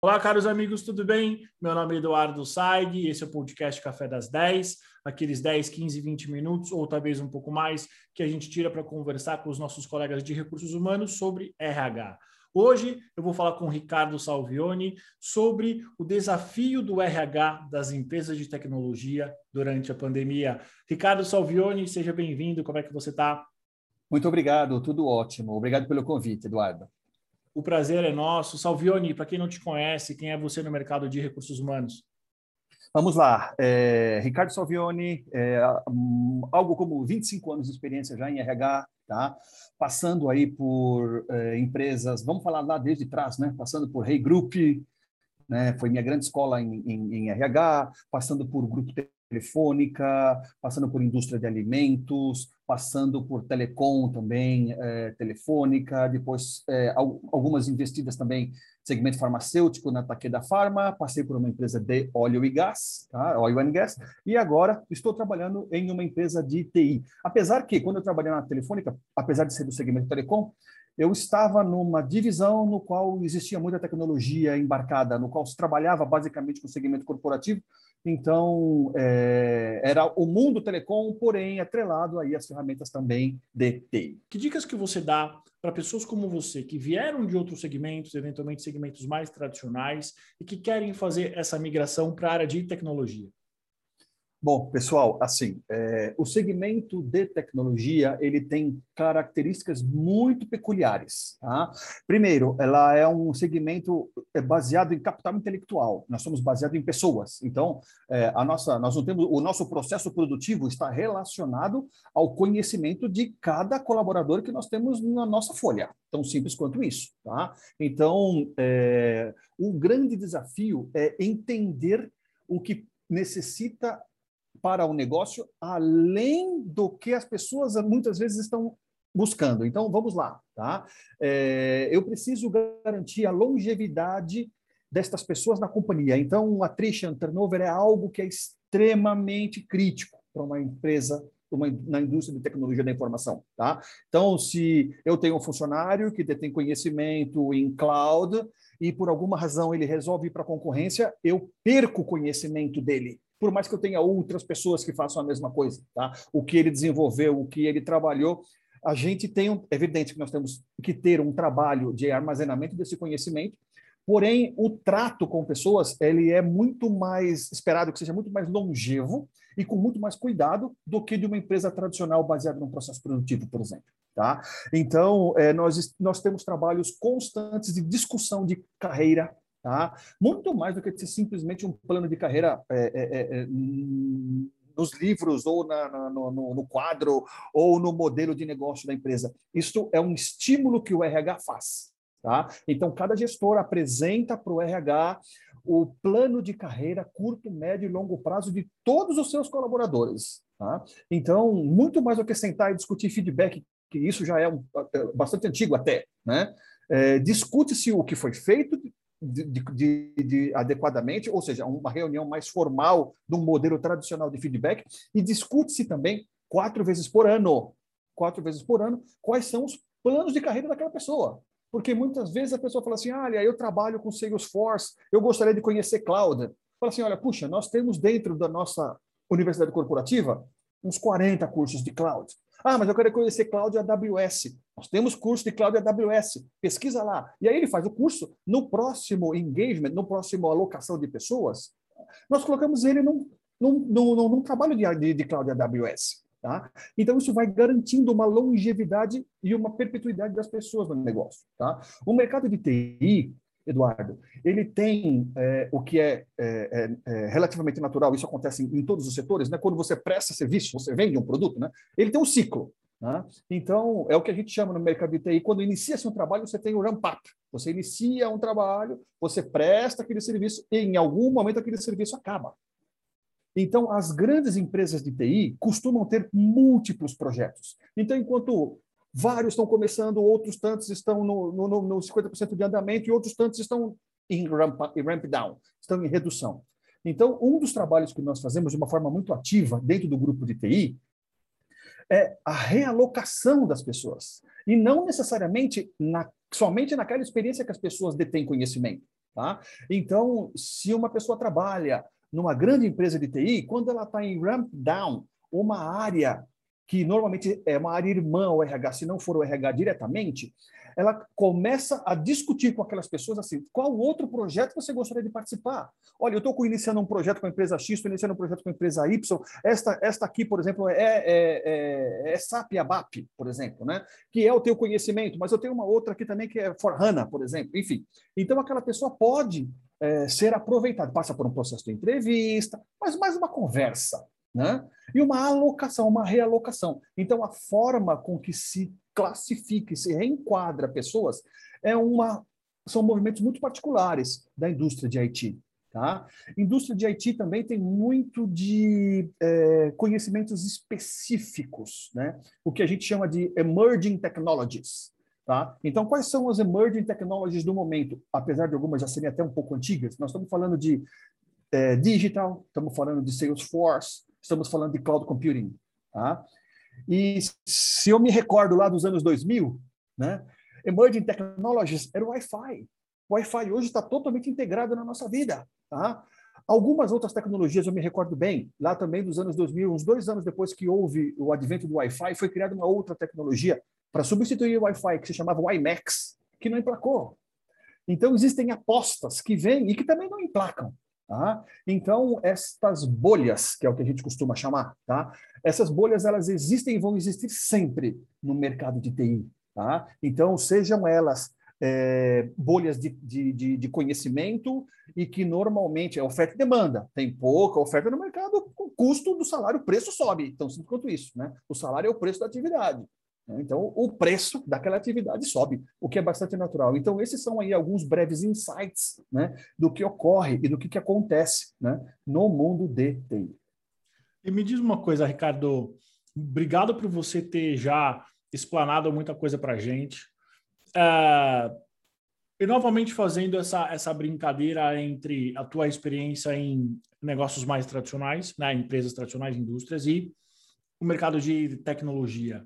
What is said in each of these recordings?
Olá, caros amigos, tudo bem? Meu nome é Eduardo Saig, esse é o podcast Café das 10, aqueles 10, 15, 20 minutos, ou talvez um pouco mais, que a gente tira para conversar com os nossos colegas de recursos humanos sobre RH. Hoje eu vou falar com o Ricardo Salvioni sobre o desafio do RH das empresas de tecnologia durante a pandemia. Ricardo Salvioni, seja bem-vindo, como é que você está? Muito obrigado, tudo ótimo. Obrigado pelo convite, Eduardo. O prazer é nosso. Salvione, para quem não te conhece, quem é você no mercado de recursos humanos? Vamos lá. É, Ricardo Salvione, é, algo como 25 anos de experiência já em RH, tá? Passando aí por é, empresas, vamos falar lá desde trás, né? Passando por Rei hey Group, né? Foi minha grande escola em, em, em RH, passando por Grupo telefônica, passando por indústria de alimentos, passando por telecom também, é, telefônica, depois é, algumas investidas também segmento farmacêutico na Takeda Pharma, passei por uma empresa de óleo e gás, tá? óleo and gas, e agora estou trabalhando em uma empresa de TI. Apesar que, quando eu trabalhei na telefônica, apesar de ser do segmento telecom, eu estava numa divisão no qual existia muita tecnologia embarcada, no qual se trabalhava basicamente com o segmento corporativo, então, é, era o mundo telecom, porém atrelado aí às ferramentas também de TI. Que dicas que você dá para pessoas como você, que vieram de outros segmentos, eventualmente segmentos mais tradicionais, e que querem fazer essa migração para a área de tecnologia? Bom, pessoal, assim, é, o segmento de tecnologia ele tem características muito peculiares. Tá? Primeiro, ela é um segmento é, baseado em capital intelectual. Nós somos baseados em pessoas. Então, é, a nossa, nós não temos o nosso processo produtivo está relacionado ao conhecimento de cada colaborador que nós temos na nossa folha. Tão simples quanto isso. Tá? Então, é, o grande desafio é entender o que necessita para o negócio além do que as pessoas muitas vezes estão buscando. Então, vamos lá. Tá? É, eu preciso garantir a longevidade destas pessoas na companhia. Então, attrition, turnover é algo que é extremamente crítico para uma empresa uma, na indústria de tecnologia da informação. Tá? Então, se eu tenho um funcionário que detém conhecimento em cloud e por alguma razão ele resolve ir para a concorrência, eu perco o conhecimento dele por mais que eu tenha outras pessoas que façam a mesma coisa, tá? O que ele desenvolveu, o que ele trabalhou, a gente tem, um, é evidente que nós temos que ter um trabalho de armazenamento desse conhecimento, porém o trato com pessoas ele é muito mais esperado que seja muito mais longevo e com muito mais cuidado do que de uma empresa tradicional baseada num processo produtivo, por exemplo. Tá? Então, é, nós, nós temos trabalhos constantes de discussão de carreira, Tá? Muito mais do que ser simplesmente um plano de carreira é, é, é, é nos livros ou na, na, no, no, quadro ou no modelo de negócio da empresa. Isso é um estímulo que o RH faz. Tá? Então, cada gestor apresenta para o RH o plano de carreira curto, médio e longo prazo de todos os seus colaboradores. Tá? Então, muito mais do que sentar e discutir feedback, que isso já é um, é bastante antigo até, né? É, discute-se o que foi feito, de, de, de, adequadamente, ou seja, uma reunião mais formal de um modelo tradicional de feedback, e discute-se também quatro vezes por ano, quatro vezes por ano, quais são os planos de carreira daquela pessoa. Porque muitas vezes a pessoa fala assim, olha, eu trabalho com Salesforce, eu gostaria de conhecer cloud. Fala assim, olha, puxa, nós temos dentro da nossa universidade corporativa uns 40 cursos de cloud. Ah, mas eu quero conhecer Cloud AWS. Nós temos curso de Cloud AWS. Pesquisa lá. E aí ele faz o curso. No próximo engagement, no próximo alocação de pessoas, nós colocamos ele num, num, num, num trabalho de, de, Cloud AWS. Tá? Então, isso vai garantindo uma longevidade e uma perpetuidade das pessoas no negócio. Tá? O mercado de TI, Eduardo, ele tem é, o que é, é, é, é, relativamente natural, isso acontece em, em, todos os setores, né? quando você presta serviço, você vende um produto, né? ele tem um ciclo. Né? Então, é o que a gente chama no mercado de TI, quando inicia-se um trabalho, você tem o ramp-up. Você inicia um trabalho, você presta aquele serviço e em algum momento aquele serviço acaba. Então, as grandes empresas de TI costumam ter múltiplos projetos. Então, enquanto Vários estão começando, outros tantos estão no, no, no 50% de andamento e outros tantos estão em ramp, em ramp down, estão em redução. Então, um dos trabalhos que nós fazemos de uma forma muito ativa dentro do grupo de TI é a realocação das pessoas. E não necessariamente na, somente naquela experiência que as pessoas detêm conhecimento. Tá? Então, se uma pessoa trabalha numa grande empresa de TI, quando ela está em ramp down, uma área que normalmente é uma área irmã ao RH, se não for o RH diretamente, ela começa a discutir com aquelas pessoas assim, qual outro projeto você gostaria de participar? Olha, eu estou iniciando um projeto com a empresa X, estou iniciando um projeto com a empresa Y, esta, esta aqui, por exemplo, é, é, é, é SAP ABAP, por exemplo, né? que é o teu conhecimento, mas eu tenho uma outra aqui também que é For HANA, por exemplo, enfim. Então, aquela pessoa pode é, ser aproveitada, passa por um processo de entrevista, mas mais uma conversa, né? E uma alocação, uma realocação. Então, a forma com que se classifica e se reenquadra pessoas é uma são movimentos muito particulares da indústria de IT. Tá? Indústria de IT também tem muito de é, conhecimentos específicos, né? o que a gente chama de emerging technologies. Tá? Então, quais são as emerging technologies do momento? Apesar de algumas já serem até um pouco antigas, nós estamos falando de é, digital, estamos falando de Salesforce, estamos falando de cloud computing. Tá? E se eu me recordo lá dos anos 2000, né, emerging technologies era o Wi-Fi. O Wi-Fi hoje está totalmente integrado na nossa vida. Tá? Algumas outras tecnologias eu me recordo bem, lá também dos anos 2000, uns dois anos depois que houve o advento do Wi-Fi, foi criada uma outra tecnologia para substituir o Wi-Fi, que se chamava WiMAX, que não emplacou. Então, existem apostas que vêm e que também não emplacam. Tá? Então, estas bolhas, que é o que a gente costuma chamar, tá? essas bolhas elas existem e vão existir sempre no mercado de TI. Tá? Então, sejam elas é, bolhas de, de, de, conhecimento e que normalmente é oferta e demanda. Tem pouca oferta no mercado, o custo do salário, o preço sobe. Então, simples quanto isso. Né? O salário é o preço da atividade. Né? Então, o preço daquela atividade sobe, o que é bastante natural. Então, esses são aí alguns breves insights né, do que ocorre e do que, que acontece né, no mundo de TI. E me diz uma coisa, Ricardo. Obrigado por você ter já explanado muita coisa para a gente. É, e novamente fazendo essa, essa brincadeira entre a tua experiência em negócios mais tradicionais, né, empresas tradicionais, indústrias, e o mercado de tecnologia.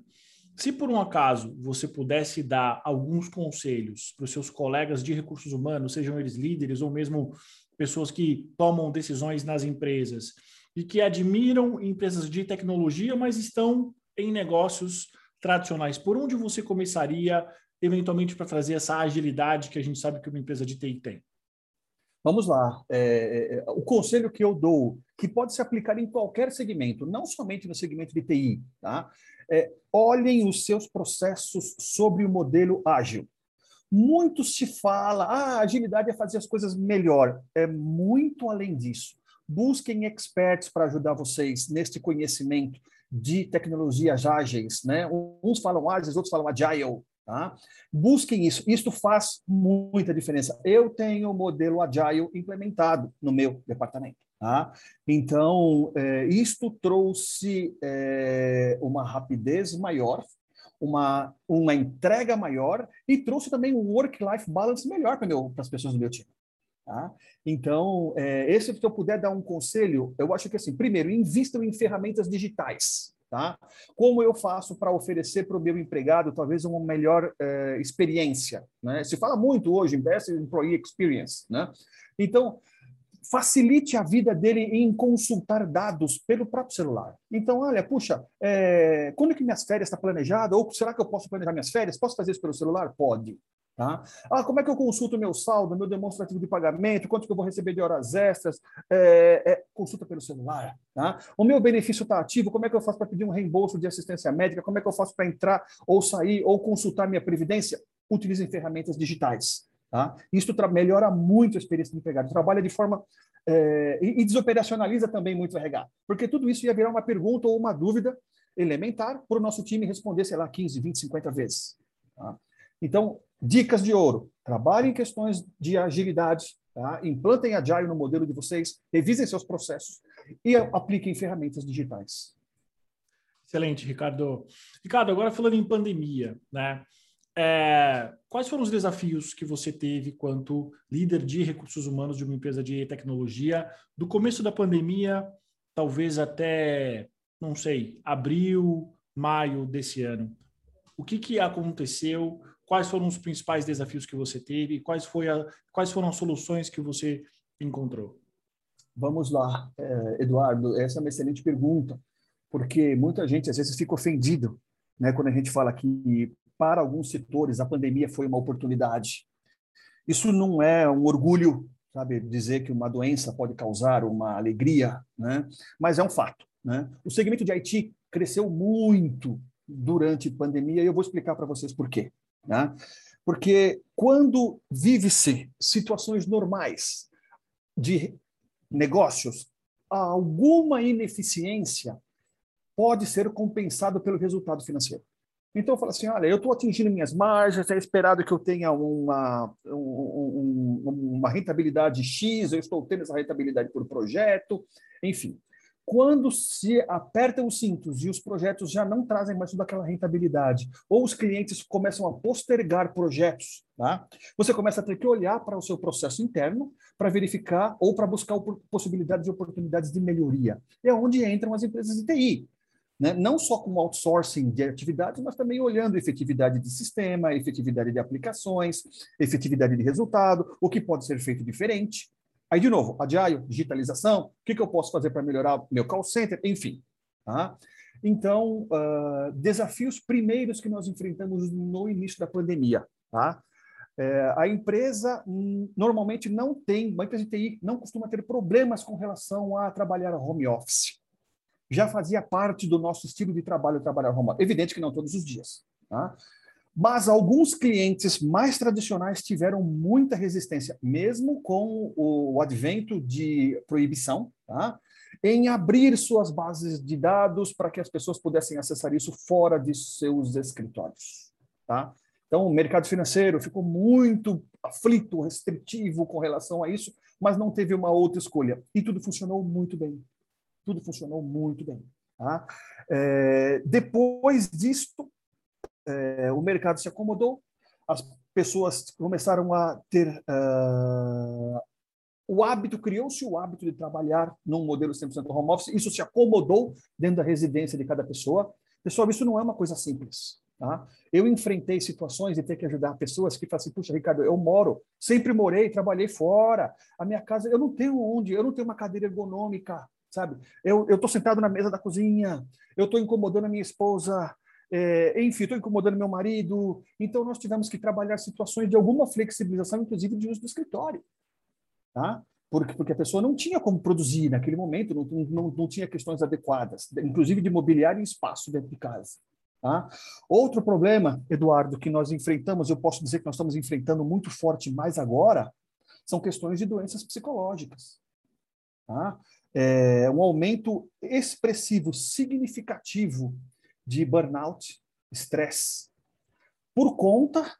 Se por um acaso você pudesse dar alguns conselhos para os seus colegas de recursos humanos, sejam eles líderes ou mesmo pessoas que tomam decisões nas empresas e que admiram empresas de tecnologia, mas estão em negócios tradicionais, por onde você começaria eventualmente para trazer essa agilidade que a gente sabe que uma empresa de TI tem? Vamos lá. É, é, é, o conselho que eu dou, que pode se aplicar em qualquer segmento, não somente no segmento de TI, tá? É, olhem os seus processos sobre o modelo ágil. Muito se fala, ah, agilidade é fazer as coisas melhor. É muito além disso. Busquem experts para ajudar vocês neste conhecimento de tecnologias ágeis, né? Uns falam ágeis, outros falam agile, tá? Busquem isso. Isso faz muita diferença. Eu tenho o modelo agile implementado no meu departamento. Tá? Então, é, isto trouxe é, uma rapidez maior, uma, uma entrega maior e trouxe também um work-life balance melhor para, as pessoas do meu time. Tá? Então, é, esse se eu puder dar um conselho, eu acho que assim, primeiro, invistam em ferramentas digitais. Tá? Como eu faço para oferecer para o meu empregado talvez uma melhor é, experiência? Né? Se fala muito hoje em Best Employee Experience. Né? Então, facilite a vida dele em consultar dados pelo próprio celular. Então, olha, puxa, é, quando que minhas férias estão tá planejadas? Ou será que eu posso planejar minhas férias? Posso fazer isso pelo celular? Pode. Tá? Ah, como é que eu consulto meu saldo, meu demonstrativo de pagamento, quanto que eu vou receber de horas extras? É, é, consulta pelo celular. Tá? O meu benefício está ativo, como é que eu faço para pedir um reembolso de assistência médica? Como é que eu faço para entrar ou sair ou consultar minha previdência? Utilizem ferramentas digitais. Tá? Isso melhora muito a experiência do empregado, trabalha de forma. É, e, desoperacionaliza também muito o RH, porque tudo isso ia virar uma pergunta ou uma dúvida elementar para o nosso time responder, sei lá, 15, 20, 50 vezes. Tá? Então, dicas de ouro: trabalhem em questões de agilidade, tá? implantem Agile no modelo de vocês, revisem seus processos e apliquem ferramentas digitais. Excelente, Ricardo. Ricardo, agora falando em pandemia, né? É, quais foram os desafios que você teve quanto líder de recursos humanos de uma empresa de tecnologia do começo da pandemia, talvez até, não sei, abril, maio desse ano? O que, que aconteceu? Quais foram os principais desafios que você teve, quais, foi a, quais foram as soluções que você encontrou? Vamos lá, é, Eduardo, essa é uma excelente pergunta, porque muita gente às vezes fica ofendido né, quando a gente fala que para alguns setores a pandemia foi uma oportunidade. Isso não é um orgulho, sabe, dizer que uma doença pode causar uma alegria, né? mas é um fato. Né? O segmento de IT cresceu muito durante a pandemia e eu vou explicar para vocês por quê. Né? Porque quando vive-se situações normais de negócios, alguma ineficiência pode ser compensado pelo resultado financeiro. Então, eu falo assim, olha, eu estou atingindo minhas margens, é esperado que eu tenha uma, um, uma rentabilidade X, eu estou tendo essa rentabilidade por projeto, enfim. Quando se apertam os cintos e os projetos já não trazem mais toda aquela rentabilidade, ou os clientes começam a postergar projetos, tá? você começa a ter que olhar para o seu processo interno para verificar ou para buscar possibilidades e oportunidades de melhoria. É onde entram as empresas de TI. Né? Não só com outsourcing de atividades, mas também olhando efetividade de sistema, efetividade de aplicações, efetividade de resultado, o que pode ser feito diferente. Aí, de novo, agile, digitalização, o que, que eu posso fazer para melhorar meu call center, enfim. Tá? Então, uh, desafios primeiros que nós enfrentamos no início da pandemia. Tá? É, a empresa hum, normalmente não tem, uma empresa de TI não costuma ter problemas com relação a trabalhar home office. Já fazia parte do nosso estilo de trabalho trabalhar home office. Evidente que não todos os dias. Tá? Mas alguns clientes mais tradicionais tiveram muita resistência, mesmo com o advento de proibição, tá? em abrir suas bases de dados para que as pessoas pudessem acessar isso fora de seus escritórios. Tá? Então, o mercado financeiro ficou muito aflito, restritivo com relação a isso, mas não teve uma outra escolha. E tudo funcionou muito bem. Tudo funcionou muito bem. Tá? É, depois disto, é, o mercado se acomodou, as pessoas começaram a ter uh, o hábito, criou-se o hábito de trabalhar num modelo 100% home office, isso se acomodou dentro da residência de cada pessoa. Pessoal, isso não é uma coisa simples. Tá? Eu enfrentei situações de ter que ajudar pessoas que falam assim, puxa, Ricardo, eu moro, sempre morei, trabalhei fora, a minha casa, eu não tenho onde, eu não tenho uma cadeira ergonômica, sabe? Eu estou sentado na mesa da cozinha, eu estou incomodando a minha esposa, é, enfim, estou incomodando meu marido. Então, nós tivemos que trabalhar situações de alguma flexibilização, inclusive de uso do escritório. Tá? Porque, porque a pessoa não tinha como produzir naquele momento, não, não, não tinha questões adequadas, inclusive de mobiliário e espaço dentro de casa. Tá? Outro problema, Eduardo, que nós enfrentamos, eu posso dizer que nós estamos enfrentando muito forte mais agora, são questões de doenças psicológicas. Tá? É, um aumento expressivo, significativo de burnout, estresse, por conta,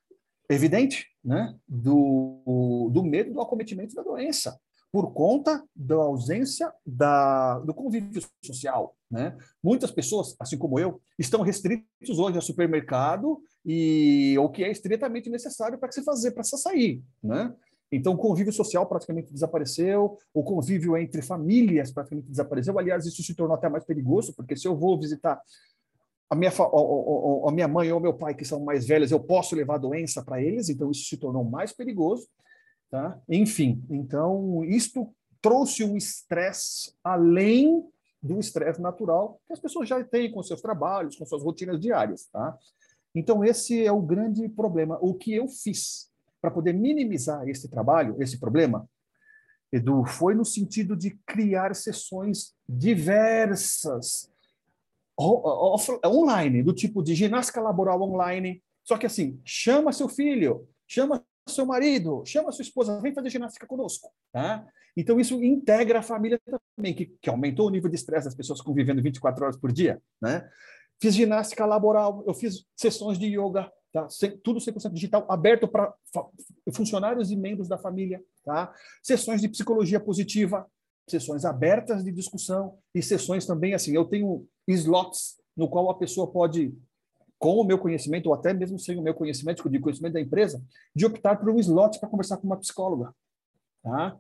evidente, né, do, do medo do acometimento da doença, por conta da ausência da, do convívio social. Né? Muitas pessoas, assim como eu, estão restritos hoje ao supermercado e o que é estritamente necessário para se fazer, para se sair. Né? Então, o convívio social praticamente desapareceu, o convívio entre famílias praticamente desapareceu. Aliás, isso se tornou até mais perigoso, porque se eu vou visitar a minha, a minha mãe ou meu pai, que são mais velhos, eu posso levar doença para eles, então isso se tornou mais perigoso. Tá? Enfim, então isto trouxe um estresse além do estresse natural que as pessoas já têm com seus trabalhos, com suas rotinas diárias. Tá? Então, esse é o grande problema. O que eu fiz para poder minimizar esse trabalho, esse problema, Edu, foi no sentido de criar sessões diversas online, do tipo de ginástica laboral online. Só que assim, chama seu filho, chama seu marido, chama sua esposa, vem fazer ginástica conosco, tá? Então isso integra a família também, que, que aumentou o nível de estresse das pessoas convivendo 24 horas por dia, né? Fiz ginástica laboral, eu fiz sessões de yoga, tá? tudo 100% digital, aberto para funcionários e membros da família, tá? Sessões de psicologia positiva, sessões abertas de discussão e sessões também assim, eu tenho slots no qual a pessoa pode, com o meu conhecimento, ou até mesmo sem o meu conhecimento, de conhecimento da empresa, de optar por um slot para conversar com uma psicóloga. Tá?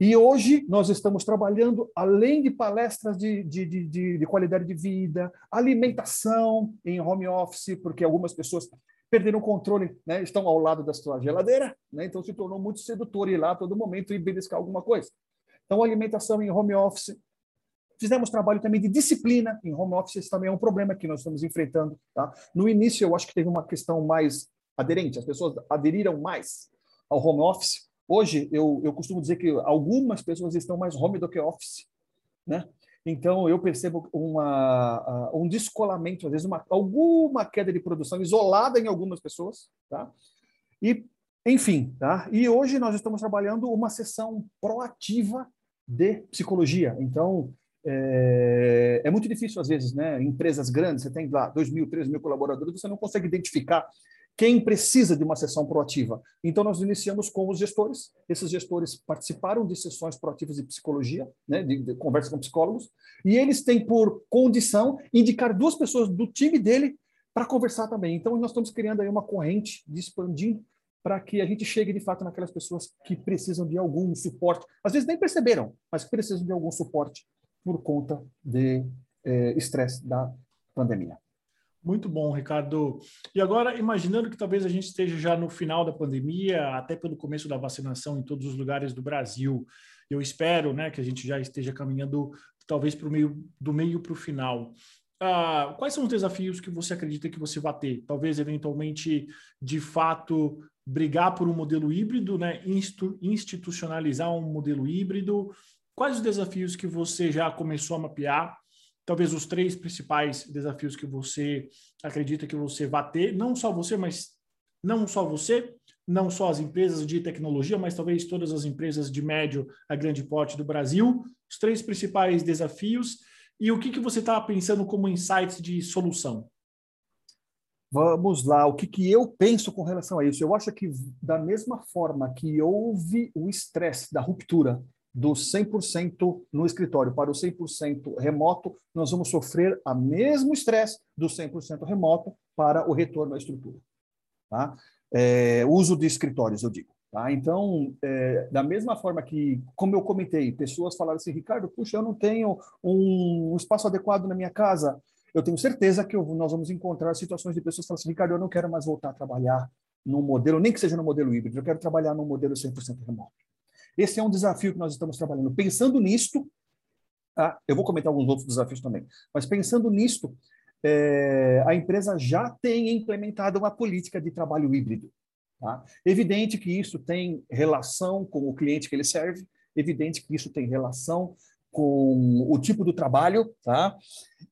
E hoje nós estamos trabalhando, além de palestras de, de, de, de, qualidade de vida, alimentação em home office, porque algumas pessoas perderam o controle, né? estão ao lado da sua geladeira, né? então se tornou muito sedutor ir lá a todo momento e beliscar alguma coisa. Então, alimentação em home office. Fizemos trabalho também de disciplina em home office, esse também é um problema que nós estamos enfrentando. Tá? No início, eu acho que teve uma questão mais aderente, as pessoas aderiram mais ao home office. Hoje, eu, eu costumo dizer que algumas pessoas estão mais home do que office. Né? Então, eu percebo uma, um descolamento, às vezes, uma, alguma queda de produção isolada em algumas pessoas. Tá? E, enfim, tá? e hoje nós estamos trabalhando uma sessão proativa de psicologia. Então, é, é, muito difícil, às vezes, né? Empresas grandes, você tem lá 2 mil, 3 mil colaboradores, você não consegue identificar quem precisa de uma sessão proativa? Então, nós iniciamos com os gestores. Esses gestores participaram de sessões proativas de psicologia, né, de, de conversa com psicólogos, e eles têm por condição indicar duas pessoas do time dele para conversar também. Então, nós estamos criando aí uma corrente de expandindo para que a gente chegue de fato naquelas pessoas que precisam de algum suporte. Às vezes nem perceberam, mas precisam de algum suporte por conta de eh, estresse da pandemia. Muito bom, Ricardo. E agora, imaginando que talvez a gente esteja já no final da pandemia, até pelo começo da vacinação em todos os lugares do Brasil, eu espero né, que a gente já esteja caminhando talvez para o meio do meio para o final. Ah, quais são os desafios que você acredita que você vai ter? Talvez, eventualmente, de fato, brigar por um modelo híbrido, né? institucionalizar um modelo híbrido. Quais os desafios que você já começou a mapear talvez os três principais desafios que você acredita que você vai ter, não só você, mas não só você, não só as empresas de tecnologia, mas talvez todas as empresas de médio a grande porte do Brasil, os três principais desafios e o que, que você está pensando como insights de solução? Vamos lá, o que, que eu penso com relação a isso? Eu acho que, da mesma forma que houve o estresse da ruptura do 100% no escritório para o 100% remoto, nós vamos sofrer a mesmo estresse do 100% remoto para o retorno à estrutura. Tá? É, uso de escritórios, eu digo. Tá? Então, é, da mesma forma que, como eu comentei, pessoas falaram assim, Ricardo, puxa, eu não tenho um espaço adequado na minha casa. Eu tenho certeza que eu, nós vamos encontrar situações de pessoas que falam assim, Ricardo, eu não quero mais voltar a trabalhar num modelo, nem que seja no modelo híbrido, eu quero trabalhar num modelo 100% remoto. Esse é um desafio que nós estamos trabalhando. Pensando nisto, ah, eu vou comentar alguns outros desafios também, mas pensando nisto, é, a empresa já tem implementado uma política de trabalho híbrido. Tá? Evidente que isso tem relação com o cliente que ele serve, evidente que isso tem relação com o tipo do trabalho, tá?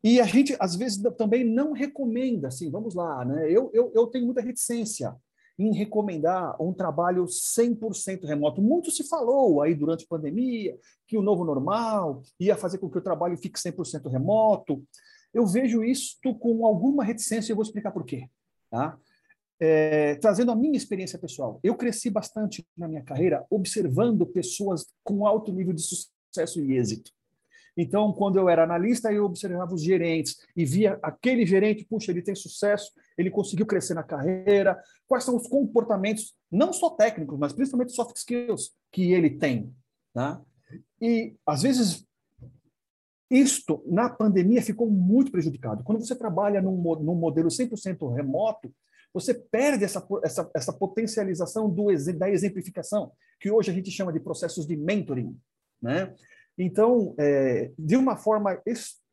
E a gente, às vezes, também não recomenda, assim, vamos lá, né? Eu, eu, eu tenho muita reticência em recomendar um trabalho 100% remoto. Muito se falou aí durante a pandemia que o novo normal ia fazer com que o trabalho fique 100% remoto. Eu vejo isto com alguma reticência e vou explicar por quê. Tá? É, trazendo a minha experiência pessoal, eu cresci bastante na minha carreira observando pessoas com alto nível de sucesso e êxito. Então, quando eu era analista, eu observava os gerentes e via aquele gerente, puxa, ele tem sucesso, ele conseguiu crescer na carreira, quais são os comportamentos, não só técnicos, mas principalmente soft skills que ele tem. Né? E, às vezes, isto, na pandemia, ficou muito prejudicado. Quando você trabalha num, num modelo 100% remoto, você perde essa, essa, essa potencialização do, da exemplificação, que hoje a gente chama de processos de mentoring. Né? Então, é, de uma forma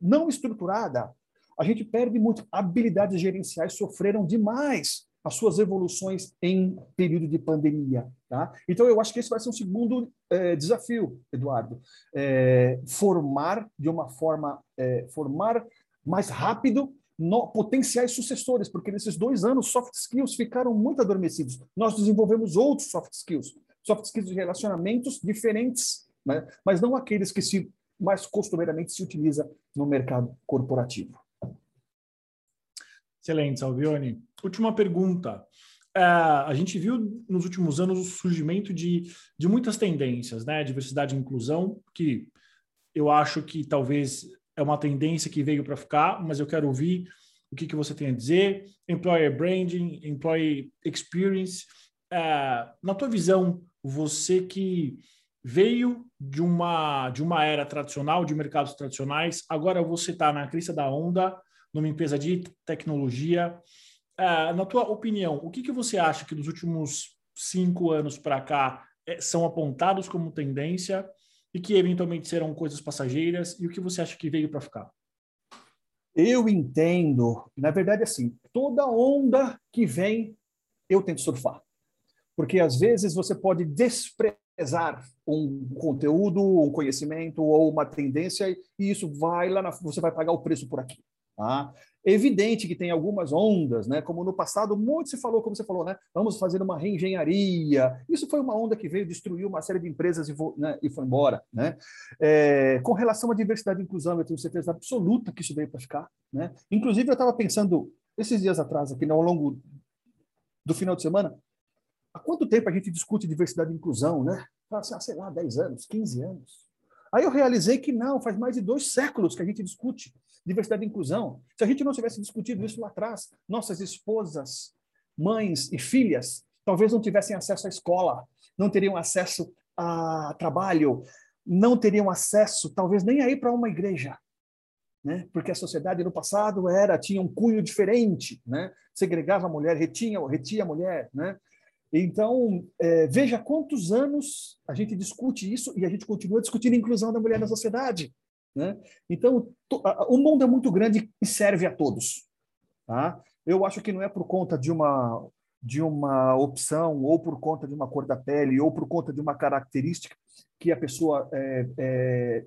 não estruturada, a gente perde muito. Habilidades gerenciais sofreram demais as suas evoluções em período de pandemia. Tá? Então, eu acho que esse vai ser um segundo é, desafio, Eduardo. É, formar de uma forma, é, formar mais rápido no, potenciais sucessores, porque nesses dois anos soft skills ficaram muito adormecidos. Nós desenvolvemos outros soft skills, soft skills de relacionamentos diferentes né? mas não aqueles que se mais costumeiramente se utiliza no mercado corporativo. Excelente, Salvione. Última pergunta. É, a gente viu nos últimos anos o surgimento de, de muitas tendências, né? Diversidade e inclusão, que eu acho que talvez é uma tendência que veio para ficar, mas eu quero ouvir o que, que você tem a dizer. Employer branding, employee experience. É, na tua visão, você que veio de uma, de uma era tradicional, de mercados tradicionais, agora você está na crista da onda, numa empresa de tecnologia. é, na tua opinião, o que, que você acha que dos últimos cinco anos para cá é, são apontados como tendência e que eventualmente serão coisas passageiras? E o que você acha que veio para ficar? Eu entendo, na verdade, assim, toda onda que vem, eu tento surfar. Porque às vezes você pode desprezar um conteúdo, um conhecimento ou uma tendência e isso vai lá na, você vai pagar o preço por aqui. Tá? É evidente que tem algumas ondas, né? Como no passado muito se falou, como você falou, né? Vamos fazer uma reengenharia. Isso foi uma onda que veio destruir uma série de empresas e, né? e foi embora, né? É, com relação à diversidade e inclusão, eu tenho certeza absoluta que isso veio para ficar, né? Inclusive eu estava pensando esses dias atrás aqui, ao longo do final de semana, há quanto tempo a gente discute diversidade e inclusão, né? Ah, sei lá, 10 anos, 15 anos. Aí eu realizei que não, faz mais de dois séculos que a gente discute diversidade e inclusão. Se a gente não tivesse discutido isso lá atrás, nossas esposas, mães e filhas talvez não tivessem acesso à escola, não teriam acesso a trabalho, não teriam acesso, talvez nem a ir para uma igreja, né? Porque a sociedade no passado era tinha um cunho diferente, né? Segregava a mulher, retinha, retia a mulher, né? Então, é, veja quantos anos a gente discute isso e a gente continua discutindo a inclusão da mulher na sociedade. Né? Então, to, a, o mundo é muito grande e serve a todos. Tá? Eu acho que não é por conta de uma, de uma opção, ou por conta de uma cor da pele, ou por conta de uma característica que a pessoa é, é,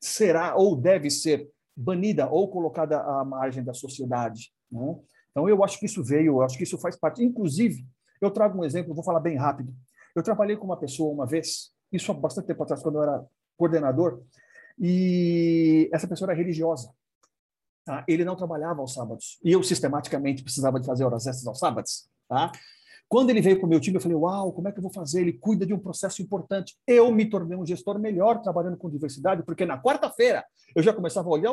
será ou deve ser banida ou colocada à margem da sociedade. Né? Então, eu acho que isso veio, eu acho que isso faz parte. Inclusive, eu trago um exemplo, vou falar bem rápido. Eu trabalhei com uma pessoa uma vez, isso há bastante tempo atrás, quando eu era coordenador, e essa pessoa era religiosa. Tá? Ele não trabalhava aos sábados. E eu, sistematicamente, precisava de fazer horas extras aos sábados. Tá? Quando ele veio para o meu time, eu falei: Uau, como é que eu vou fazer? Ele cuida de um processo importante. Eu me tornei um gestor melhor trabalhando com diversidade, porque na quarta-feira eu já começava a olhar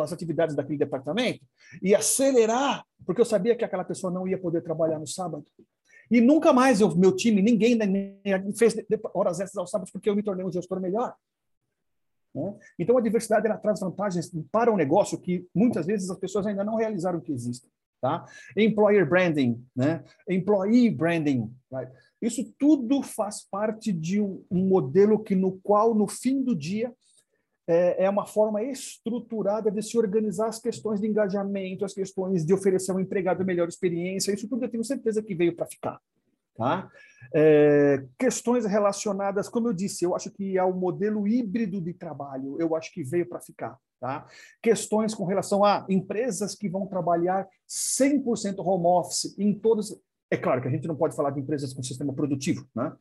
as atividades daquele departamento e acelerar, porque eu sabia que aquela pessoa não ia poder trabalhar no sábado. E nunca mais o meu time, ninguém fez horas extras aos sábados porque eu me tornei um gestor melhor. Né? Então, a diversidade ela traz vantagens para o negócio que muitas vezes as pessoas ainda não realizaram que existem. Tá? Employer branding, né? employee branding. Right? Isso tudo faz parte de um, um modelo que no qual, no fim do dia, é, é, uma forma estruturada de se organizar as questões de engajamento, as questões de oferecer ao empregado melhor experiência. Isso tudo eu tenho certeza que veio para ficar. Tá? É, questões relacionadas, como eu disse, eu acho que ao modelo híbrido de trabalho, eu acho que veio para ficar. Tá? Questões com relação a empresas que vão trabalhar 100% home office em todas. É claro que a gente não pode falar de empresas com sistema produtivo, né?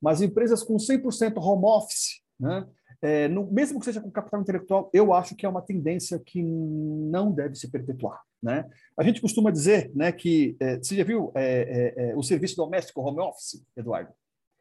mas empresas com 100% home office, né? É, no, mesmo que seja com capital intelectual, eu acho que é uma tendência que não deve se perpetuar. Né? A gente costuma dizer né, que. É, você já viu é, é, é o serviço doméstico home office, Eduardo?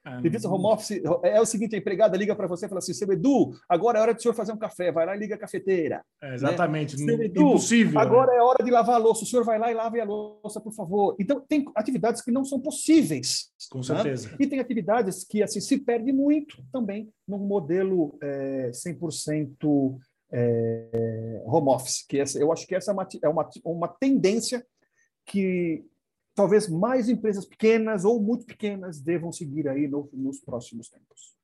Ah, Serviço home office é o seguinte: a empregada liga para você e fala assim: seu Edu, agora é hora do senhor fazer um café, vai lá e liga a cafeteira. É, exatamente, né? Edu, impossível. Né? Agora né? é hora de lavar a louça, o senhor vai lá e lave a louça, por favor. Então, tem atividades que não são possíveis. Com né? certeza. E tem atividades que assim, se perde muito também no modelo é, 100% é, home office. Que essa, eu acho que essa é uma, é uma, uma tendência que talvez mais empresas pequenas ou muito pequenas devam seguir aí no, nos próximos tempos.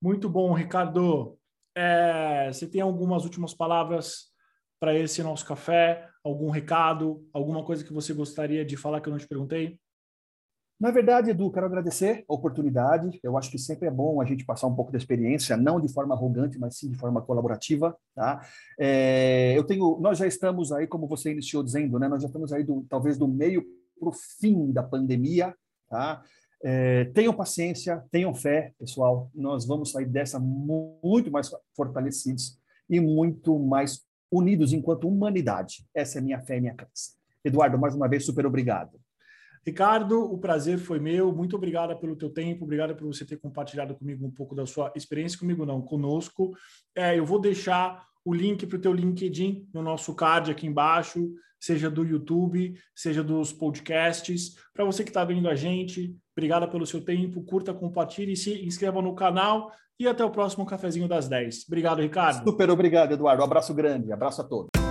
Muito bom, Ricardo. É, você tem algumas últimas palavras para esse nosso café? Algum recado? Alguma coisa que você gostaria de falar que eu não te perguntei? Na verdade, Edu, quero agradecer a oportunidade. Eu acho que sempre é bom a gente passar um pouco da experiência, não de forma arrogante, mas sim de forma colaborativa. Tá? É, eu tenho, nós já estamos aí, como você iniciou dizendo, né? Nós já estamos aí do, talvez do meio para o fim da pandemia. Tá? É, tenham paciência, tenham fé, pessoal. Nós vamos sair dessa muito mais fortalecidos e muito mais unidos enquanto humanidade. Essa é minha fé e minha crença. Eduardo, mais uma vez, super obrigado. Ricardo, o prazer foi meu. Muito obrigado pelo teu tempo, obrigado por você ter compartilhado comigo um pouco da sua experiência comigo, não, conosco. É, eu vou deixar o link para o teu LinkedIn no nosso card aqui embaixo, seja do YouTube, seja dos podcasts. Para você que está vendo a gente, obrigado pelo seu tempo, curta, compartilhe, se inscreva no canal e até o próximo cafezinho das 10. Obrigado, Ricardo. Super obrigado, Eduardo. Um abraço grande, abraço a todos.